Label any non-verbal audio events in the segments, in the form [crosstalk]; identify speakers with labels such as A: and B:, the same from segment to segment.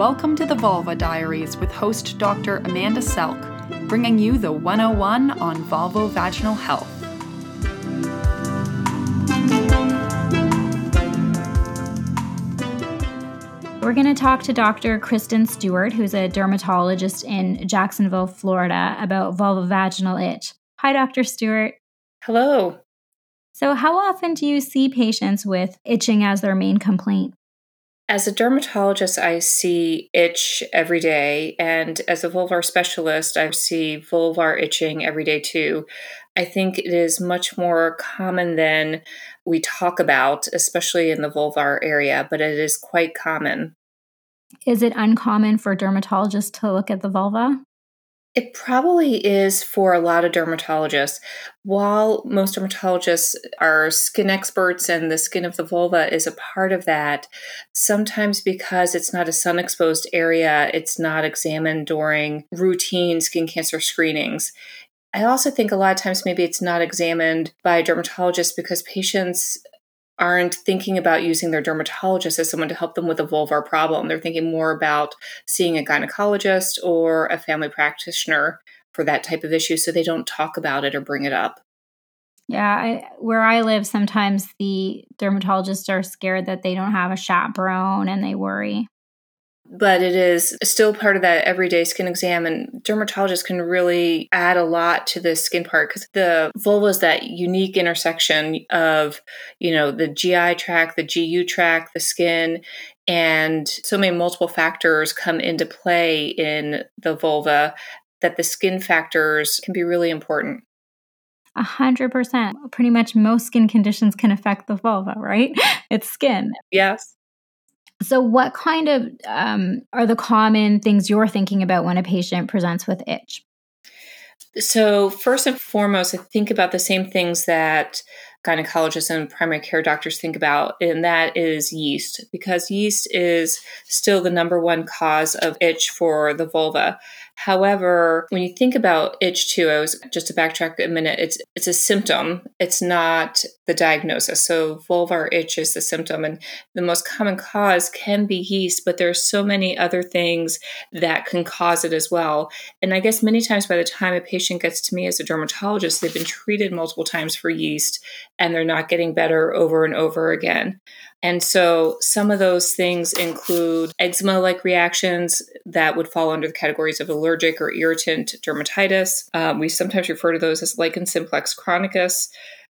A: Welcome to the Vulva Diaries with host Dr. Amanda Selk, bringing you the 101 on vulvovaginal health.
B: We're going to talk to Dr. Kristen Stewart, who's a dermatologist in Jacksonville, Florida, about vulvovaginal itch. Hi, Dr. Stewart.
C: Hello.
B: So, how often do you see patients with itching as their main complaint?
C: As a dermatologist, I see itch every day. And as a vulvar specialist, I see vulvar itching every day too. I think it is much more common than we talk about, especially in the vulvar area, but it is quite common.
B: Is it uncommon for dermatologists to look at the vulva?
C: It probably is for a lot of dermatologists. While most dermatologists are skin experts and the skin of the vulva is a part of that, sometimes because it's not a sun exposed area, it's not examined during routine skin cancer screenings. I also think a lot of times maybe it's not examined by a dermatologist because patients aren't thinking about using their dermatologist as someone to help them with a vulvar problem. They're thinking more about seeing a gynecologist or a family practitioner for that type of issue so they don't talk about it or bring it up.
B: Yeah, I, where I live, sometimes the dermatologists are scared that they don't have a chaperone and they worry
C: but it is still part of that everyday skin exam and dermatologists can really add a lot to the skin part because the vulva is that unique intersection of you know the gi tract the gu tract the skin and so many multiple factors come into play in the vulva that the skin factors can be really important
B: a hundred percent. Pretty much most skin conditions can affect the vulva, right? [laughs] It's skin.
C: Yes.
B: So, what kind of um, are the common things you're thinking about when a patient presents with itch?
C: So, first and foremost, I think about the same things that gynecologists and primary care doctors think about, and that is yeast, because yeast is still the number one cause of itch for the vulva. However, when you think about itch too, I was just to backtrack a minute, it's it's a symptom. It's not the diagnosis. So vulvar itch is the symptom and the most common cause can be yeast, but there are so many other things that can cause it as well. And I guess many times by the time a patient gets to me as a dermatologist, they've been treated multiple times for yeast and they're not getting better over and over again. And so some of those things include eczema like reactions that would fall under the categories of allergic or irritant dermatitis. Um, we sometimes refer to those as lichen simplex chronicus.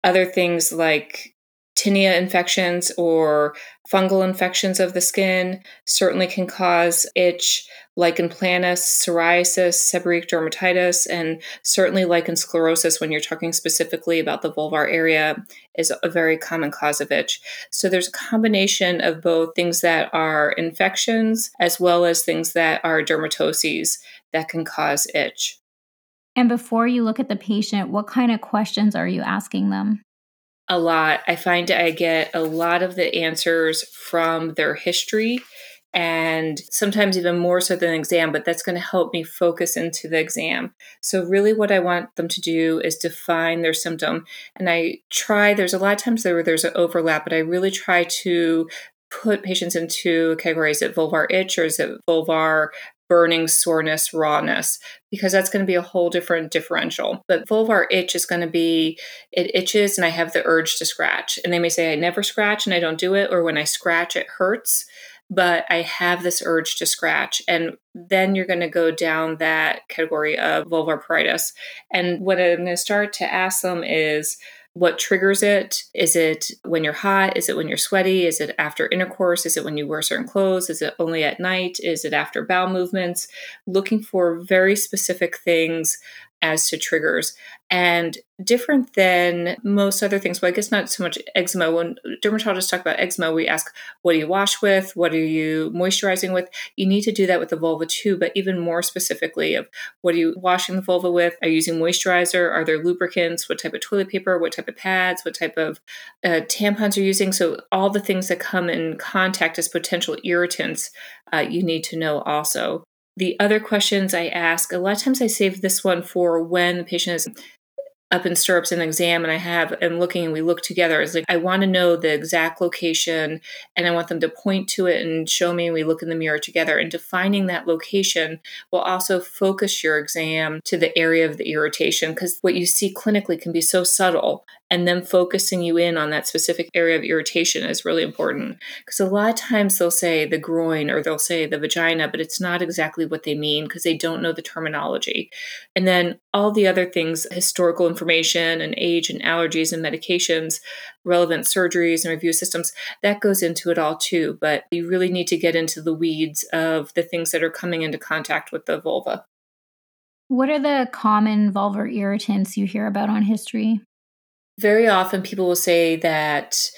C: Other things like tinea infections or fungal infections of the skin certainly can cause itch lichen planus, psoriasis, seborrheic dermatitis, and certainly lichen sclerosus, when you're talking specifically about the vulvar area, is a very common cause of itch. So there's a combination of both things that are infections as well as things that are dermatoses that can cause itch.
B: And before you look at the patient, what kind of questions are you asking them?
C: A lot. I find I get a lot of the answers from their history and sometimes even more so than an exam, but that's going to help me focus into the exam. So, really, what I want them to do is define their symptom. And I try, there's a lot of times there there's an overlap, but I really try to put patients into categories: is it vulvar itch or is it vulvar burning, soreness, rawness, because that's going to be a whole different differential. But vulvar itch is going to be it itches and I have the urge to scratch. And they may say, I never scratch and I don't do it, or when I scratch, it hurts but I have this urge to scratch. And then you're going to go down that category of vulvar pruritus. And what I'm going to start to ask them is, what triggers it? Is it when you're hot? Is it when you're sweaty? Is it after intercourse? Is it when you wear certain clothes? Is it only at night? Is it after bowel movements? Looking for very specific things as to triggers and different than most other things. Well, I guess not so much eczema. When dermatologists talk about eczema, we ask, what do you wash with? What are you moisturizing with? You need to do that with the vulva too, but even more specifically of what are you washing the vulva with? Are you using moisturizer? Are there lubricants? What type of toilet paper? What type of pads? What type of uh, tampons are you using? So all the things that come in contact as potential irritants, uh, you need to know also. The other questions I ask, a lot of times I save this one for when the patient is up in stirrups and exam and I have and looking and we look together. It's like I want to know the exact location and I want them to point to it and show me and we look in the mirror together. And defining that location will also focus your exam to the area of the irritation because what you see clinically can be so subtle and then focusing you in on that specific area of irritation is really important. Because a lot of times they'll say the groin or they'll say the vagina but it's not exactly what they mean because they don't know the terminology. And then all the other things historical information and age and allergies and medications relevant surgeries and review systems that goes into it all too but you really need to get into the weeds of the things that are coming into contact with the vulva.
B: What are the common vulvar irritants you hear about on history
C: very often people will say that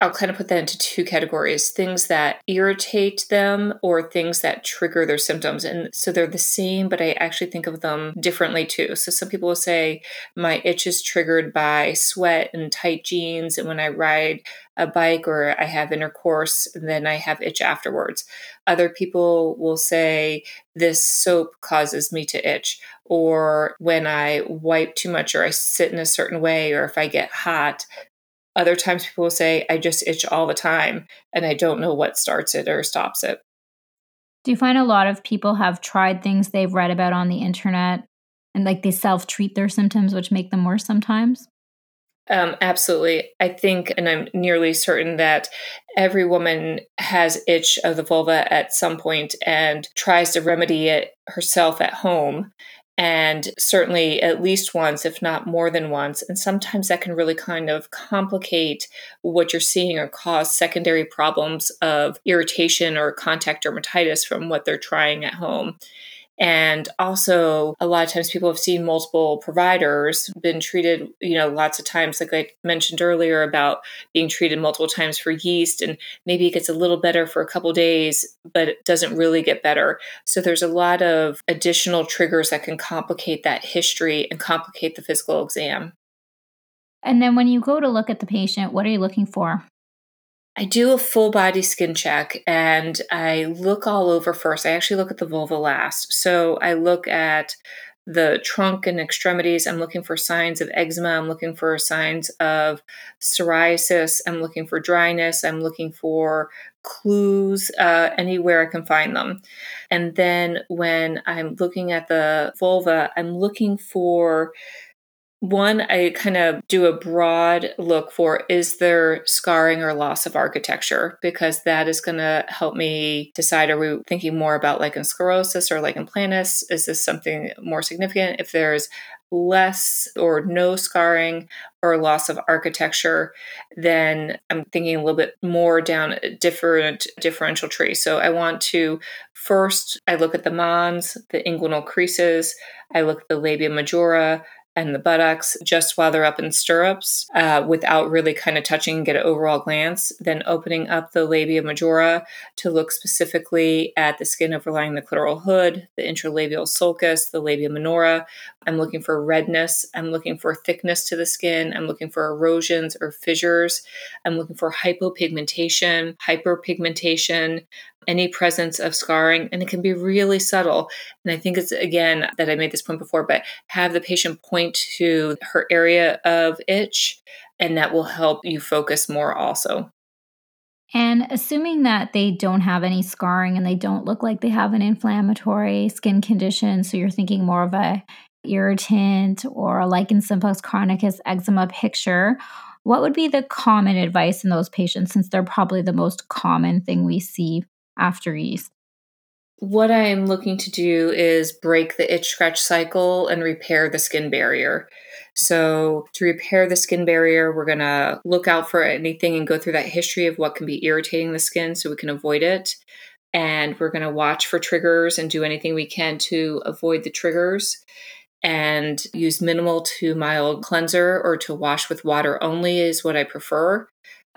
C: I'll kind of put that into two categories things that irritate them or things that trigger their symptoms. And so they're the same, but I actually think of them differently too. So some people will say, My itch is triggered by sweat and tight jeans. And when I ride a bike or I have intercourse, then I have itch afterwards. Other people will say, This soap causes me to itch. Or when I wipe too much or I sit in a certain way, or if I get hot, other times people will say, I just itch all the time and I don't know what starts it or stops it.
B: Do you find a lot of people have tried things they've read about on the internet and like they self treat their symptoms, which make them worse sometimes?
C: Um, absolutely. I think, and I'm nearly certain that every woman has itch of the vulva at some point and tries to remedy it herself at home and certainly at least once, if not more than once. And sometimes that can really kind of complicate what you're seeing or cause secondary problems of irritation or contact dermatitis from what they're trying at home. And also, a lot of times people have seen multiple providers, been treated, you know, lots of times, like I mentioned earlier about being treated multiple times for yeast. And maybe it gets a little better for a couple days, but it doesn't really get better. So there's a lot of additional triggers that can complicate that history and complicate the physical exam.
B: And then when you go to look at the patient, what are you looking for?
C: I do a full body skin check and I look all over first. I actually look at the vulva last. So I look at the trunk and extremities. I'm looking for signs of eczema. I'm looking for signs of psoriasis. I'm looking for dryness. I'm looking for clues uh, anywhere I can find them. And then when I'm looking at the vulva, I'm looking for one, I kind of do a broad look for is there scarring or loss of architecture? Because that is going to help me decide are we thinking more about lichen sclerosus or lichen planus? Is this something more significant? If there's less or no scarring or loss of architecture, then I'm thinking a little bit more down a different differential tree. So I want to first I look at the mons, the inguinal creases, I look at the labia majora, and the buttocks just while they're up in stirrups uh, without really kind of touching get an overall glance. Then opening up the labia majora to look specifically at the skin overlying the clitoral hood, the interlabial sulcus, the labia minora. I'm looking for redness. I'm looking for thickness to the skin. I'm looking for erosions or fissures. I'm looking for hypopigmentation, hyperpigmentation, any presence of scarring, and it can be really subtle. And I think it's again that I made this point before, but have the patient point to her area of itch, and that will help you focus more also.
B: And assuming that they don't have any scarring and they don't look like they have an inflammatory skin condition, so you're thinking more of a irritant or a lichen simplex chronicus eczema picture, what would be the common advice in those patients since they're probably the most common thing we see after yeast?
C: What I'm looking to do is break the itch scratch cycle and repair the skin barrier. So, to repair the skin barrier, we're going to look out for anything and go through that history of what can be irritating the skin so we can avoid it. And we're going to watch for triggers and do anything we can to avoid the triggers and use minimal to mild cleanser or to wash with water only is what I prefer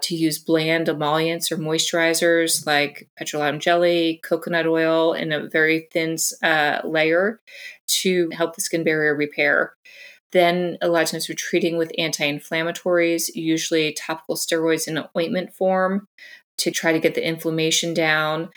C: to use bland emollients or moisturizers like petrolatum jelly, coconut oil in a very thin uh, layer to help the skin barrier repair. Then, a lot of times, we're treating with anti inflammatories, usually topical steroids in an ointment form to try to get the inflammation down.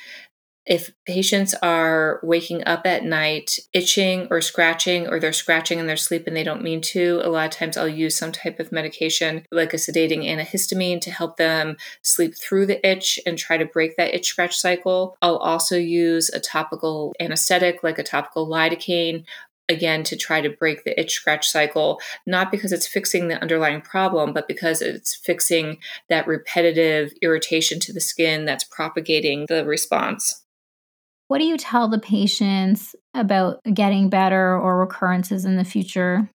C: If patients are waking up at night itching or scratching, or they're scratching in their sleep and they don't mean to, a lot of times I'll use some type of medication like a sedating antihistamine to help them sleep through the itch and try to break that itch scratch cycle. I'll also use a topical anesthetic like a topical lidocaine again to try to break the itch scratch cycle, not because it's fixing the underlying problem, but because it's fixing that repetitive irritation to the skin that's propagating the response.
B: What do you tell the patients about getting better or recurrences in the future?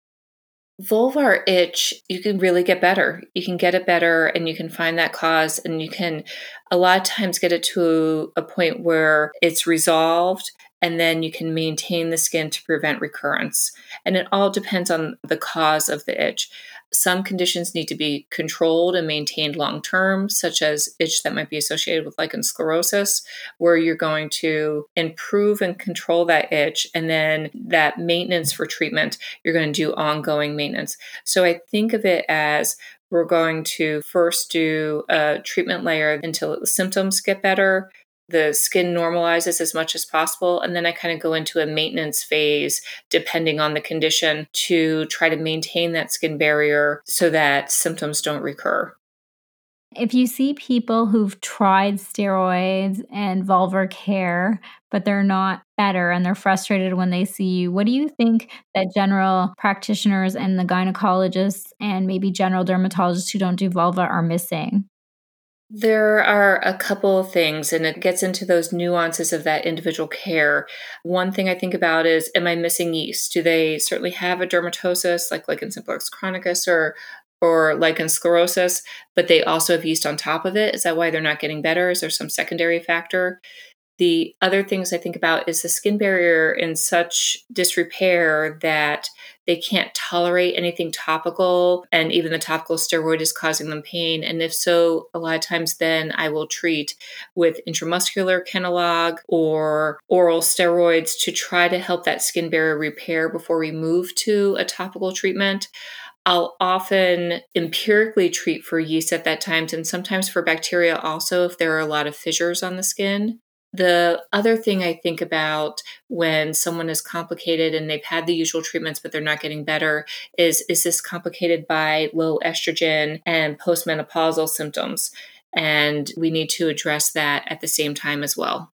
C: Vulvar itch, you can really get better. You can get it better and you can find that cause, and you can a lot of times get it to a point where it's resolved and then you can maintain the skin to prevent recurrence. And it all depends on the cause of the itch. Some conditions need to be controlled and maintained long term, such as itch that might be associated with lichen sclerosus, where you're going to improve and control that itch. And then that maintenance for treatment, you're going to do ongoing maintenance. So I think of it as we're going to first do a treatment layer until the symptoms get better the skin normalizes as much as possible. And then I kind of go into a maintenance phase, depending on the condition, to try to maintain that skin barrier so that symptoms don't recur.
B: If you see people who've tried steroids and vulvar care, but they're not better and they're frustrated when they see you, what do you think that general practitioners and the gynecologists and maybe general dermatologists who don't do vulva are missing?
C: There are a couple of things, and it gets into those nuances of that individual care. One thing I think about is Am I missing yeast? Do they certainly have a dermatosis like lichen simplex chronicus or or lichen sclerosus, but they also have yeast on top of it? Is that why they're not getting better? Is there some secondary factor? The other things I think about is the skin barrier in such disrepair that they can't tolerate anything topical, and even the topical steroid is causing them pain. And if so, a lot of times then I will treat with intramuscular Kenalog or oral steroids to try to help that skin barrier repair before we move to a topical treatment. I'll often empirically treat for yeast at that time and sometimes for bacteria also if there are a lot of fissures on the skin. The other thing I think about when someone is complicated and they've had the usual treatments but they're not getting better is is this complicated by low estrogen and postmenopausal symptoms? And we need to address that at the same time as well.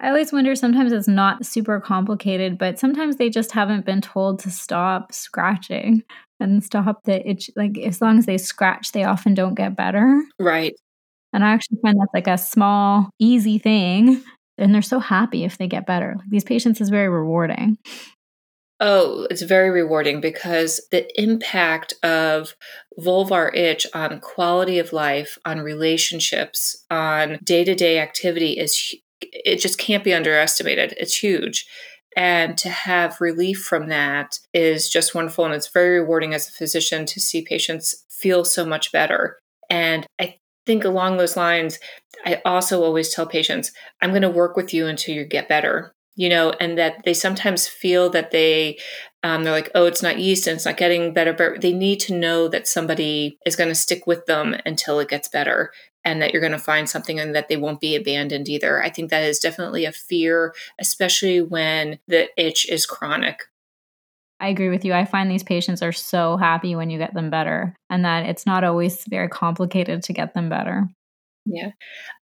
B: I always wonder sometimes it's not super complicated, but sometimes they just haven't been told to stop scratching and stop the itch. Like, as long as they scratch, they often don't get better.
C: Right.
B: And I actually find that's like a small, easy thing. And they're so happy if they get better. Like these patients is very rewarding.
C: Oh, it's very rewarding because the impact of vulvar itch on quality of life, on relationships, on day to day activity is, it just can't be underestimated. It's huge. And to have relief from that is just wonderful. And it's very rewarding as a physician to see patients feel so much better. And I think along those lines, I also always tell patients, I'm going to work with you until you get better. You know, and that they sometimes feel that they, um, they're like, oh, it's not yeast and it's not getting better, but they need to know that somebody is going to stick with them until it gets better and that you're going to find something and that they won't be abandoned either. I think that is definitely a fear, especially when the itch is chronic.
B: I agree with you. I find these patients are so happy when you get them better and that it's not always very complicated to get them better.
C: Yeah.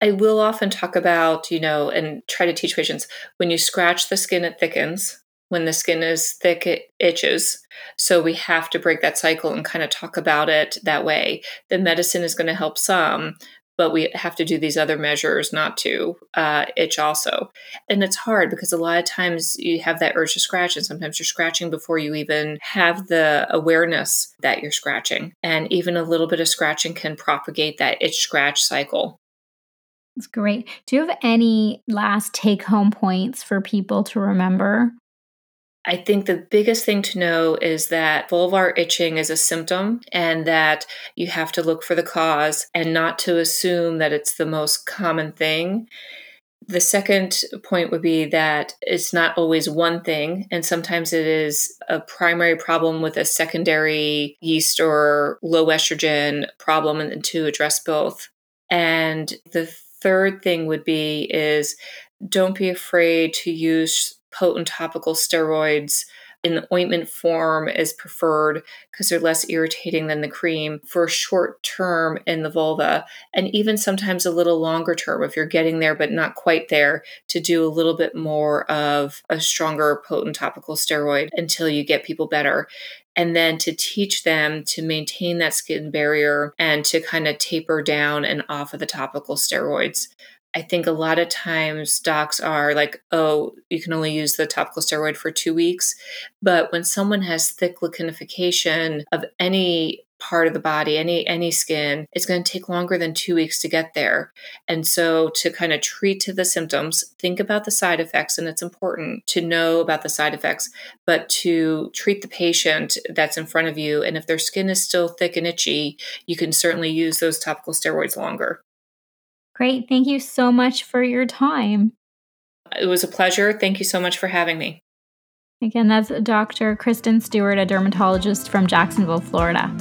C: I will often talk about, you know, and try to teach patients when you scratch the skin, it thickens. When the skin is thick, it itches. So we have to break that cycle and kind of talk about it that way. The medicine is going to help some, but we have to do these other measures not to uh, itch also. And it's hard because a lot of times you have that urge to scratch, and sometimes you're scratching before you even have the awareness that you're scratching. And even a little bit of scratching can propagate that itch scratch cycle.
B: That's great. Do you have any last take home points for people to remember
C: I think the biggest thing to know is that vulvar itching is a symptom and that you have to look for the cause and not to assume that it's the most common thing. The second point would be that it's not always one thing, and sometimes it is a primary problem with a secondary yeast or low estrogen problem, and to address both. And the third thing would be is don't be afraid to use potent topical steroids in the ointment form is preferred because they're less irritating than the cream for short term in the vulva and even sometimes a little longer term if you're getting there but not quite there to do a little bit more of a stronger potent topical steroid until you get people better. And then to teach them to maintain that skin barrier and to kind of taper down and off of the topical steroids I think a lot of times docs are like, oh, you can only use the topical steroid for two weeks. But when someone has thick lichenification of any part of the body any any skin it's going to take longer than 2 weeks to get there and so to kind of treat to the symptoms think about the side effects and it's important to know about the side effects but to treat the patient that's in front of you and if their skin is still thick and itchy you can certainly use those topical steroids longer
B: Great. Thank you so much for your time.
C: It was a pleasure. Thank you so much for having me.
B: Again, that's Dr. Kristen Stewart, a dermatologist from Jacksonville, Florida.